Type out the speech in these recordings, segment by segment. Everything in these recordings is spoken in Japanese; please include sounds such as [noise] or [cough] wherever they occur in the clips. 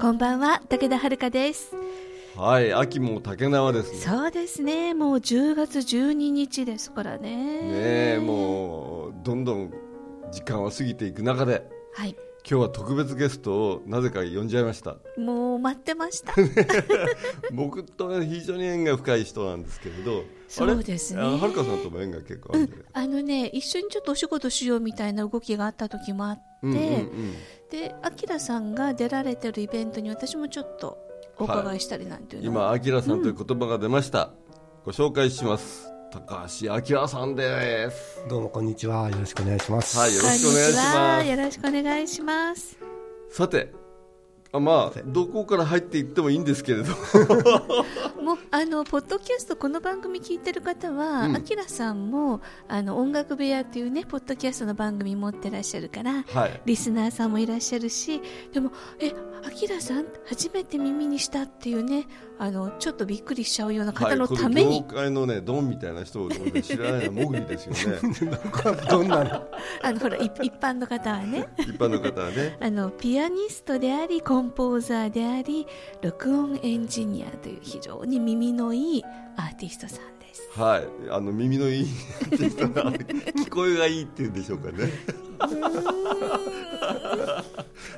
こんばんは武田遥です。はい秋も竹縄ですね。そうですね。もう10月12日ですからね。ねえもうどんどん時間は過ぎていく中ではい。今日は特別ゲストをなぜか呼んじゃいました。もう待ってました。[laughs] 僕と非常に縁が深い人なんですけれどそうですね。はるかさんとも縁が結構あるんで、うん、あのね一緒にちょっとお仕事しようみたいな動きがあった時もあって、うんうんうん、であきらさんが出られてるイベントに私もちょっとお伺いしたりなんていうの、はい、今あきらさんという言葉が出ました、うん、ご紹介します。高橋明さんです。どうもこんにちは。よろしくお願いします。はいよろしくお願いします。よろしくお願いします。さてあまあどこから入っていってもいいんですけれども。[laughs] うあのポッドキャストこの番組聞いてる方はあきらさんもあの音楽部屋っていうねポッドキャストの番組持ってらっしゃるから、はい、リスナーさんもいらっしゃるしでもえあきらさん初めて耳にしたっていうねあのちょっとびっくりしちゃうような方のために、はい、業界のねドンみたいな人を知らないのもぐりですよね。[laughs] どんなの？あのほら一般の方はね。一般の方はね。[laughs] あのピアニストでありコンポーザーであり録音エンジニアという非常に耳のいいアーティストさんです。はい。あの耳のいい聞こえがいいっていうんでしょうかね。[laughs]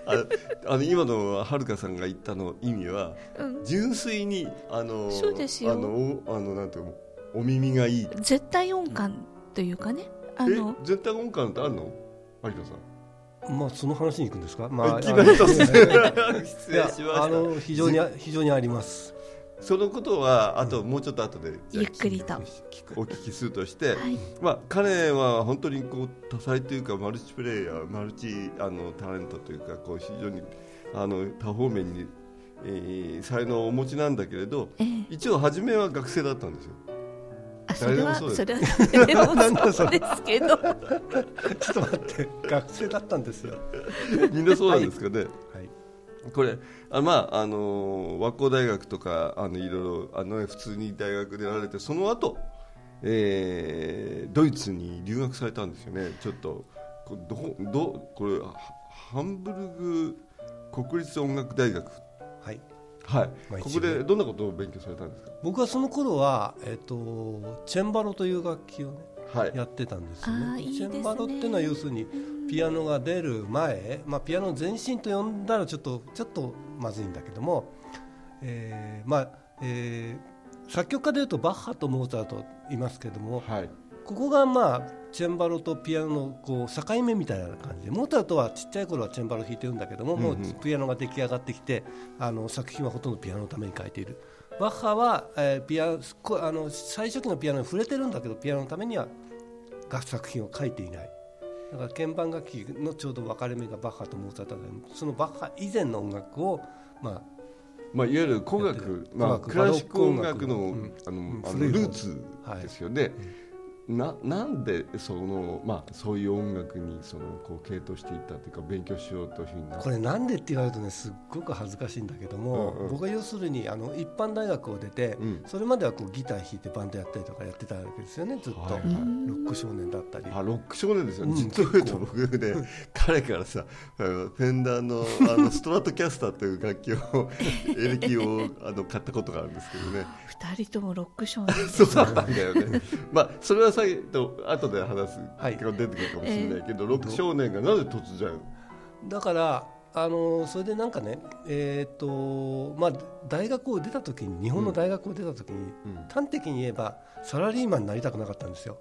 ああの今のはるかさんが言ったの意味は、うん、純粋にあのそうですよ。あのあのなんていうお耳がいい。絶対音感というかね。あの。絶対音感ってあるの？有田さんまあその話に行くんですか？まあ、いきなり失礼しまあの非常に非常にあります。そのことはあともうちょっと後で、ゆっくりとお聞きするとして、はい、まあ、彼は本当にこう多彩というかマルチプレイヤーマルチあのタレントというかこう非常にあの多方面に、えー、才能をお持ちなんだけれど、えー、一応初めは学生だったんですよ。あそれはそれは誰もそうですけど。[laughs] ちょっと待って学生だったんですよ。みんなそうなんですかね、はい。これあまああの和光大学とかあのいろいろあの、ね、普通に大学でやられてその後、えー、ドイツに留学されたんですよね。ちょっとどどこれハンブルグ国立音楽大学。はいはい、ここでどんなことを勉強されたんですか？僕はその頃は、えーと、チェンバロという楽器をね、はい、やってたんですよね。チェンバロっていうのは要するにピアノが出る前、まあ、ピアノ前身と呼んだらちょっとちょっとまずいんだけども、えーまあえー、作曲家でいうとバッハとモーツァルトいますけども、はい、ここがまあチェンバロとピアノのこう境目みたいな感じでモーツァルトはちっちゃい頃はチェンバロ弾いてるんだけども、うんうん、もうピアノが出来上がってきてあの作品はほとんどピアノのために書いている。バッハは、えー、ピアあの最初期のピアノに触れてるんだけどピアノのためには楽作品を書いていない。だから鍵盤楽器のちょうど分かれ目がバッハとモーツァルトでそのバッハ以前の音楽を、まあまあ、いわゆる古楽、まあ、クラシック音楽の,、うん、あのあの。ルーツですよね。はい。うんななんでその、まあ、そういう音楽にそのこう系統していったというか勉強しようというふうにこれなんでって言われるとねすっごく恥ずかしいんだけども、うんうん、僕は要するにあの一般大学を出て、うん、それまではこうギター弾いてバンドやったりとかやってたわけですよねずっと、はいはい、ロック少年だったり。あロック少年ですよね、うん、実を言うと僕ね彼からさフェンダーのあのストラトキャスターという楽器をエレキをあの買ったことがあるんですけどね。[laughs] 二人ともロック少年そうなんだよね。まあそれはさと後で話す結構出てくるかもしれないけど、はい、6少年がなぜ突然？だからあのそれでなんかね、えーとまあ、大学を出た時に日本の大学を出た時に、うん、端的に言えばサラリーマンになりたくなかったんですよ。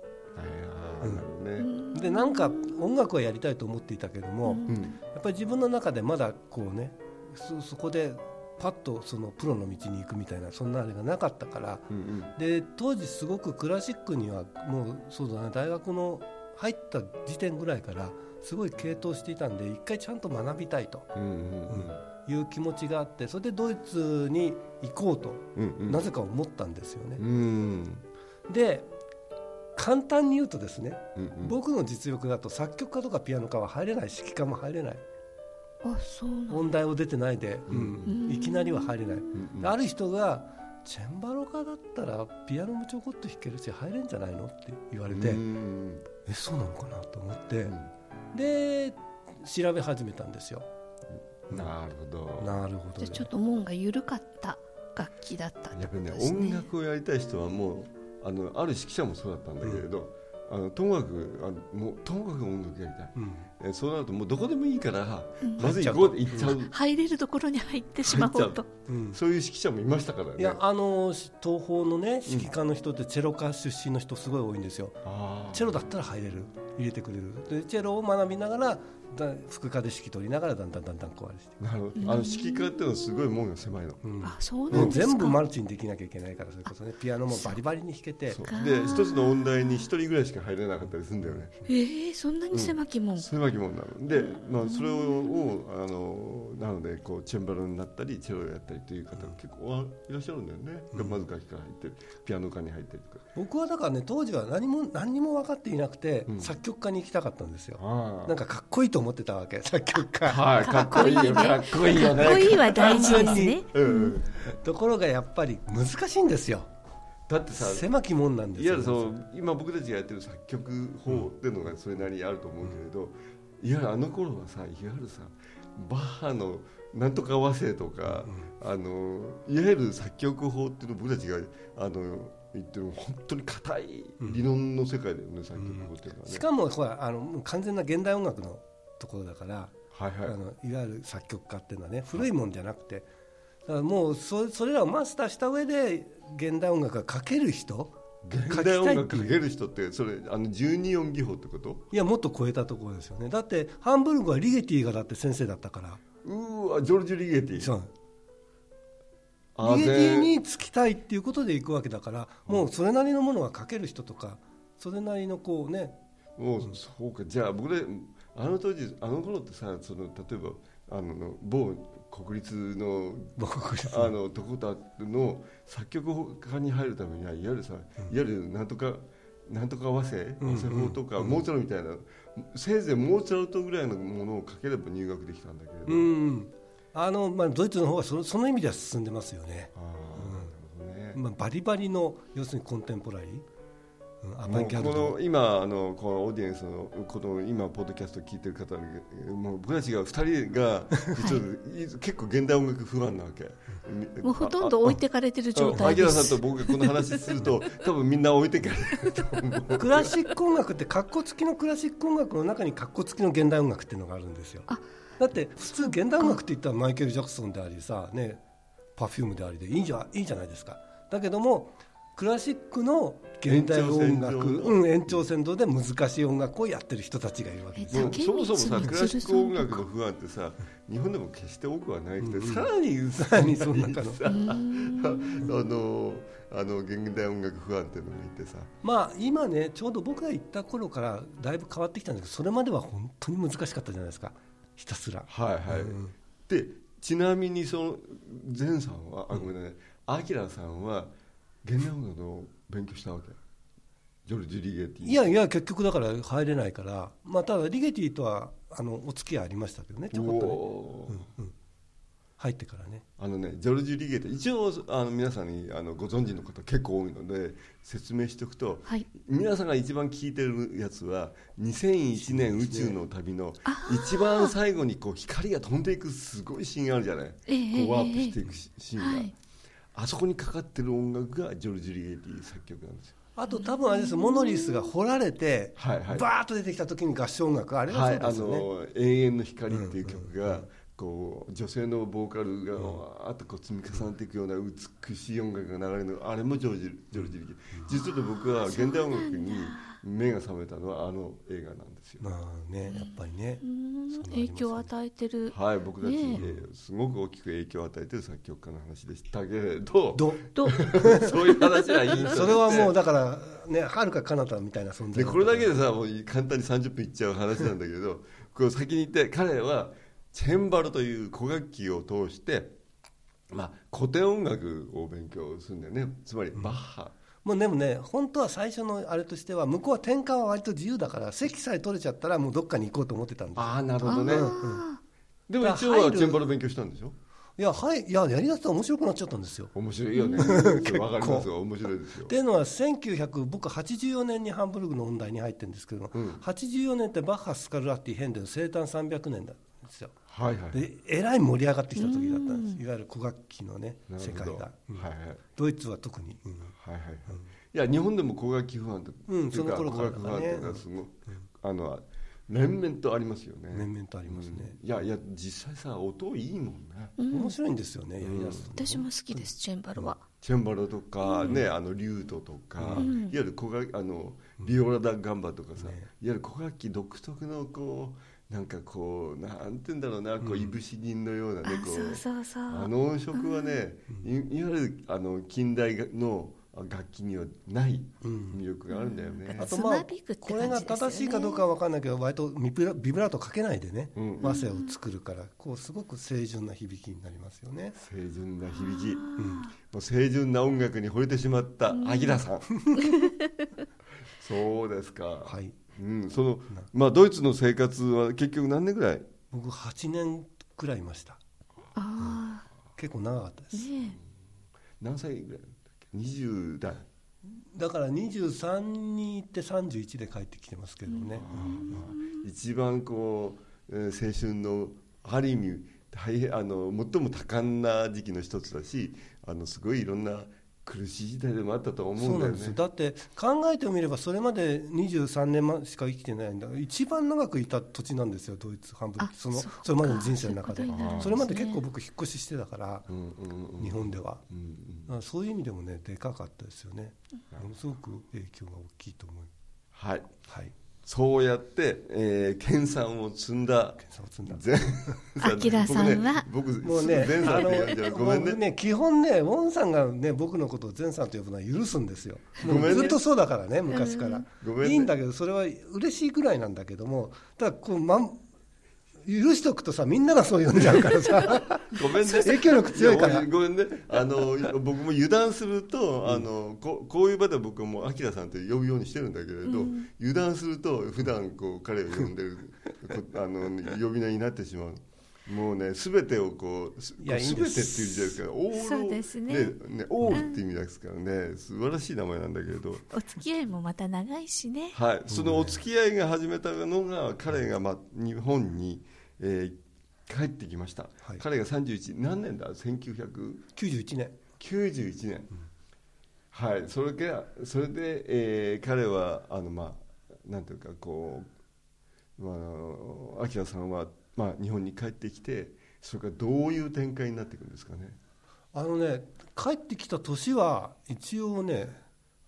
うん。ね、でなんか音楽はやりたいと思っていたけども、うん、やっぱり自分の中でまだこうねそそこでパッとそのプロの道に行くみたいなそんなあれがなかったから、うんうん、で当時すごくクラシックにはもうそうだね。大学の入った時点ぐらいからすごい傾倒していたんで一回ちゃんと学びたいと、うんうんうん、いう気持ちがあってそれでドイツに行こうと、うんうん、なぜか思ったんですよね。で簡単に言うとですね、うんうん、僕の実力だと作曲家とかピアノ家は入れない指揮家も入れないあそう音大を出てないで、うん、いきなりは入れない、ある人がチェンバロ科だったらピアノもちょこっと弾けるし入れんじゃないのって言われてえそうなのかなと思って、で調べ始めたんですよ。なるほど。なるほど、ね、ちょっと門が緩かった楽器だったってことですね音楽をやりたい人はもうあのある指揮者もそうだったんだけれど、あのともかくあのもうともかく音楽やりたい、うん。えそうなるともうどこでもいいから、うん、まず行こう行っちゃう、入れるところに入ってしまおうと、うん、そういう指揮者もいましたからね。いやあの東宝のね指揮科の人ってチェロ科出身の人すごい多いんですよ、チェロだったら入れる。入れてくれる。でチェロを学びながらだ副科で指揮取りながらだんだんだんだん壊れて。なるほど、あの指揮科っていうのはすごい門が狭いの、うん、あそうなんですか。全部マルチにできなきゃいけないからそれこそね。ピアノもバリバリに弾けて。で一つの音大に一人ぐらいしか入れなかったりするんだよね。えー、そんなに狭き門、うん、狭き門なの。で、まあ、それをあのなのでこうチェンバロになったりチェロをやったりという方が結構いらっしゃるんだよね、うん、まず楽器から入ってピアノ科に入ってとか。僕はだからね当時は何も何も分かっていなくて、うん、作曲家に行きたかったんですよ。なんかかっこいいと思ってたわけ [laughs] 作曲家。はいかっこいいよかっこいいよね。かっこいいは大事ですね、[laughs] うん、ところがやっぱり難しいんですよ。だってさ狭きもんなんですよいやそう今僕たちがやってる作曲法っていうのがそれなりにあると思うけれど、いわゆるあの頃はさいわゆるさバッハのなんとか和声とか、うん、あのいわゆる作曲法っていうのを僕たちがあの言ってる本当に硬い理論の世界だよね、うん、作曲法っていうのはね。しかもほらあの完全な現代音楽のところだから、はいはい、あのいわゆる作曲家っていうのはね古いもんじゃなくて、だからもうそそれらをマスターした上で現代音楽が書ける人現代音楽かける人ってそれあの12音技法ってこと？いやもっと超えたところですよね。だってハンブルグはリゲティがだって先生だったから。うわジョルジュ・リゲティ。そうリゲティにつきたいっていうことで行くわけだからもうそれなりのものが書ける人とかそれなりのこうねもうそうか。じゃあ僕であの当時あの頃ってさその例えばあの某国立のあのとこだの作曲家に入るためにはいわゆるさ、いわゆるなんとかなんとか和声和声法とか、モーツァルトみたいなせいぜいモーツァルトぐらいのものをかければ入学できたんだけれど、うんあのまあ、ドイツの方はそその意味では進んでますよね。あうん。ねまあ、バリバリの要するにコンテンポラリー。もうこの今あのこのオーディエンスのこの今ポッドキャスト聞いてる方もう僕たちが2人が実は結構現代音楽不安なわけ。もうほとんど置いてかれてる状態です。さんと僕がこの話すると多分みんな置いてかれると思う。クラシック音楽ってかっこつきのクラシック音楽の中にかっこつきの現代音楽っていうのがあるんですよだって普通現代音楽って言ったらマイケル・ジャクソンでありさねパフュームでありでいいんじゃいいじゃないですか。だけどもクラシックの現代音楽うん、延長線上で難しい音楽をやってる人たちがいるわけですそもそもさクラシック音楽の不安ってさ日本でも決して多くはないさらにさらにその中のあのあの現代音楽不安っていうのがいてさ。まあ今ねちょうど僕が行った頃からだいぶ変わってきたんですけどそれまでは本当に難しかったじゃないですかひたすら。はいはい、うん、でちなみにその前さんはあごめんなさい。アキラさんは現代音楽の勉強したわけ？ジョルジュ・リゲティ。いやいや結局だから入れないから、まあ、ただリゲティとはあのお付き合いありましたけどねちょこっとね、うんうん、入ってからね。あのねジョルジュ・リゲティ一応あの皆さんにあのご存知の方結構多いので説明しておくと、はい、皆さんが一番聞いてるやつは2001年宇宙の旅の一番最後にこう光が飛んでいくすごいシーンがあるじゃない、えー、こうワープしていくシーンが。はい。あそこにかかってる音楽がジョルジュ・リゲティ作曲なんですよ。あと多分あれですモノリスが掘られて、はいはい、バーッと出てきた時に合唱音楽あれがそうですよね、はい、あの永遠の光っていう曲が、こう女性のボーカルがわーっとこう積み重ねていくような美しい音楽が流れるあれもジョルジュ・ジョルジュ・リゲティ実は僕は現代音楽に目が覚めたのはあの映画なんですよ。まあね、やっぱりね。影響を与えてる。はい、僕たちにすごく大きく影響を与えてる作曲家の話でしたけれど。ど、ど、[laughs] そういう話はいいそれはもうだからね、はるか彼方みたいな存在。でこれだけでさ、もう簡単に30分いっちゃう話なんだけど、こう先に言って彼はチェンバロという古楽器を通してまあ古典音楽を勉強するんだよね。つまりバッハ、うんもうでもね本当は最初のあれとしては向こうは転換は割と自由だから席さえ取れちゃったらもうどっかに行こうと思ってたんですああなるほどね、うん、でも一応はチェンバロ勉強したんでしょ？いやはいいややりだしたら面白くなっちゃったんですよ。面白いよね。わかりますよ。面白いですよ。っていうのは1900僕84年にハンブルグの音大に入ってるんですけども、うん、84年ってバッハスカルラッティヘンデル生誕300年なんですよはいはい、でえらい盛り上がってきた時だったんです。いわゆる古楽器のね世界が、うん。はいはい、ドイツは特に、うん、はいはい。はい、いや日本でも古楽器ファンとか、うん、その頃から、ね、古楽ファンとかすごい、あの連綿とありますよね。連綿とありますね、いやいや実際さ音いいもんね、面白いんですよねやりだすと、私も好きですチェンバロは。チェンバロとか、ねあのリュートとか、いわゆる古楽あのビオラダガンバとかさ、いわゆる古楽器独特のこうなんかこうなんて言うんだろうなこういぶし銀のようなね、こうあの音色はね、いいわゆるあの近代の楽器にはない魅力があるんだよね、うん、あとまあこれが正しいかどうかは分かんないけど割とビブラビブラートかけないでね、うん、和声を作るからこうすごく清純な響きになりますよね。清純な響き、うん、もう清純な音楽に惚れてしまったアギラさん、[laughs] そうですか。はいうん、そのまあドイツの生活は結局何年ぐらい？僕8年くらいいました。ああ、結構長かったです、ね、何歳ぐらい20代。だから23に行って31で帰ってきてますけどね、うん、一番こう、えー、青春のある意味大変あの最も多感な時期の一つだしあのすごいいろんな苦しい時代でもあったと思うんだよね。だって考えてみればそれまで23年しか生きてないんだ。一番長くいた土地なんですよドイツ半分。そのそれまでの人生の中で。それまで結構僕引っ越ししてたから、日本では、そういう意味でもねでかかったですよね。ものすごく影響が大きいと思いはい、はいそうやって、えー、研鑽を積んだ。全あきらさんは、僕もうね前さん。ごめんね。ね基本ねウォンさんがね僕のことを前さんと呼ぶのは許すんですよ。もうずっとそうだからね昔から、ね、いいんだけどそれは嬉しいぐらいなんだけどもただこう、ま、許しとくとさみんながそう呼んじゃうからさ。[laughs] ごめんね。影響力強いから。ごめんね。あの僕も油断すると、あのここういう場で僕もあきらさんって呼ぶようにしてるんだけれど、うん、油断すると普段こう彼を呼んでる [laughs] あの呼び名になってしまうもうね、すべてをこう、す。べてっていうじゃないですか、オール、ですね。ねオールって意味ですからね、素晴らしい名前なんだけれど。お付き合いもまた長いしね。はい、そのお付き合いが始めたのが、彼が、ま、日本に、えー、帰ってきました、はい、彼が31何年だ？1991年91年、うん、はい。それがそれで、えー、彼はあのまあなんていうかこうまあ明さんは、まあ、日本に帰ってきてそれからどういう展開になっていくんですかね？あのね帰ってきた年は一応ね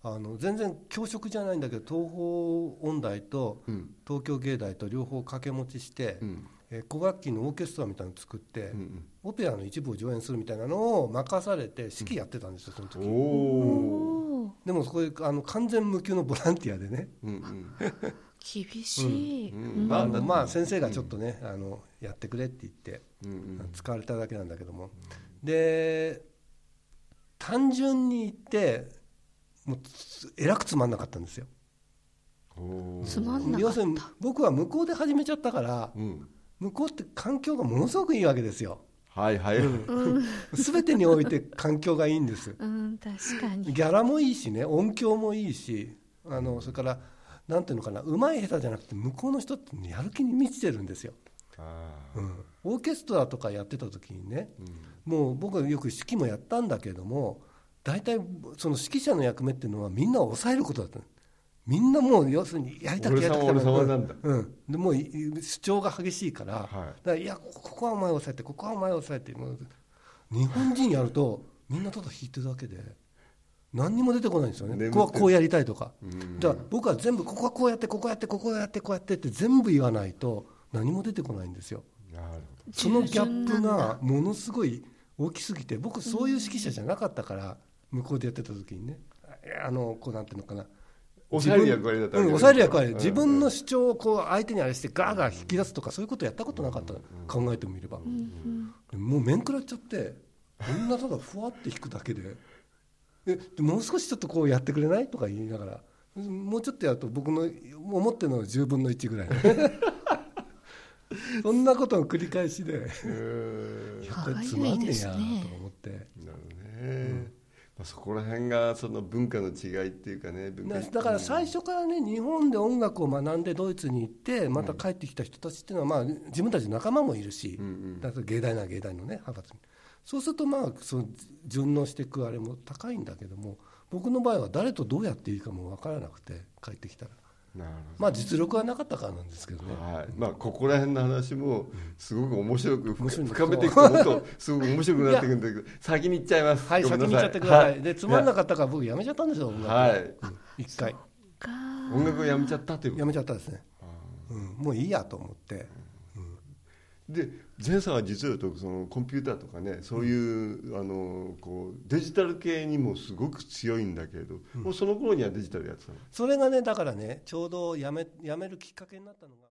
あの全然教職じゃないんだけど東方音大と東京芸大と両方掛け持ちして、うん、えー、古楽器のオーケストラみたいなのを作って、うんうん、オペラの一部を上演するみたいなのを任されて指揮やってたんですよ、その時、うん、でもそこであの完全無給のボランティアでね、うんうん、[laughs] 厳しい、うん。あのまあ、先生がちょっとね、あのやってくれって言って、うん。うん、使われただけなんだけども、で単純に言ってもうえらくつまんなかったんですよ。つまんな要するに僕は向こうで始めちゃったから、うん、向こうって環境がものすごくいいわけですよ。はいはい、うん、[laughs] 全てにおいて環境がいいんです、うん、確かに。ギャラもいいしね音響もいいしあのそれからなんていうのかなうまい下手じゃなくて向こうの人って、やる気に満ちてるんですよ、うん、オーケストラとかやってた時にね、うん、もう僕はよく指揮もやったんだけども大体その指揮者の役目っていうのはみんなを抑えることだったみんなもう要するにやりたくやりたくて。うん、でもう主張が激しいから,、はい、だからいやここはお前抑えてここはお前抑えて日本人やるとみんなただ弾いてるだけで何にも出てこないんですよね。ここはこうやりたいとか。じゃあ僕は全部ここはこうやってここやってここやってこうやってって全部言わないと何も出てこないんですよ。そのギャップがものすごい大きすぎて僕そういう指揮者じゃなかったから向こうでやってた時にね。あのこうなんていうのかな。抑える役割だった、うん、抑える。役割、自分の主張をこう相手にあれしてガーガー引き出すとかそういうことやったことなかった、考えてみれば、もう面食らっちゃってこんなただふわって引くだけででもう少しちょっとこうやってくれない？とか言いながら。もうちょっとやると僕の思ってるの10分の1ぐらい。[laughs] そんなことの繰り返しで。やっぱりつまんねえやと思って。なるね、まあ、そこら辺がその文化の違いっていうかねだから最初からね日本で音楽を学んでドイツに行ってまた帰ってきた人たちっていうのは、まあ、自分たちの仲間もいるし、うんうん、だ芸大な芸大のね派閥そうするとまあその順応していくあれも高いんだけども僕の場合は誰とどうやっていいかも分からなくて帰ってきたら。まあ実力はなかったからなんですけどね、はい。まあ、ここら辺の話もすごく面白く深めていくともっとすごく面白くなっていくんだけど先に行っちゃいます。はい先に行っちゃってください、はい、でつまんなかったから僕やめちゃったんですよ音楽。はい。一回。音楽をやめちゃったというやめちゃったですね、うん、もういいやと思って、で前さんは実はそのコンピューターとかねそういうあのこうデジタル系にもすごく強いんだけれど、うん、もうその頃にはデジタルやってたの？それがねだからねちょうどやめやめるきっかけになったのが。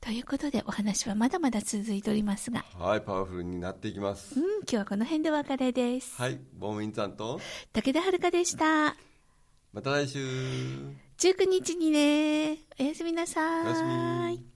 ということでお話はまだまだ続いておりますが。はいパワフルになっていきます。うん今日はこの辺でお別れです。はいボンウィンさんと？武田遥でした。また来週。19日にね。おやすみなさい。おやすみ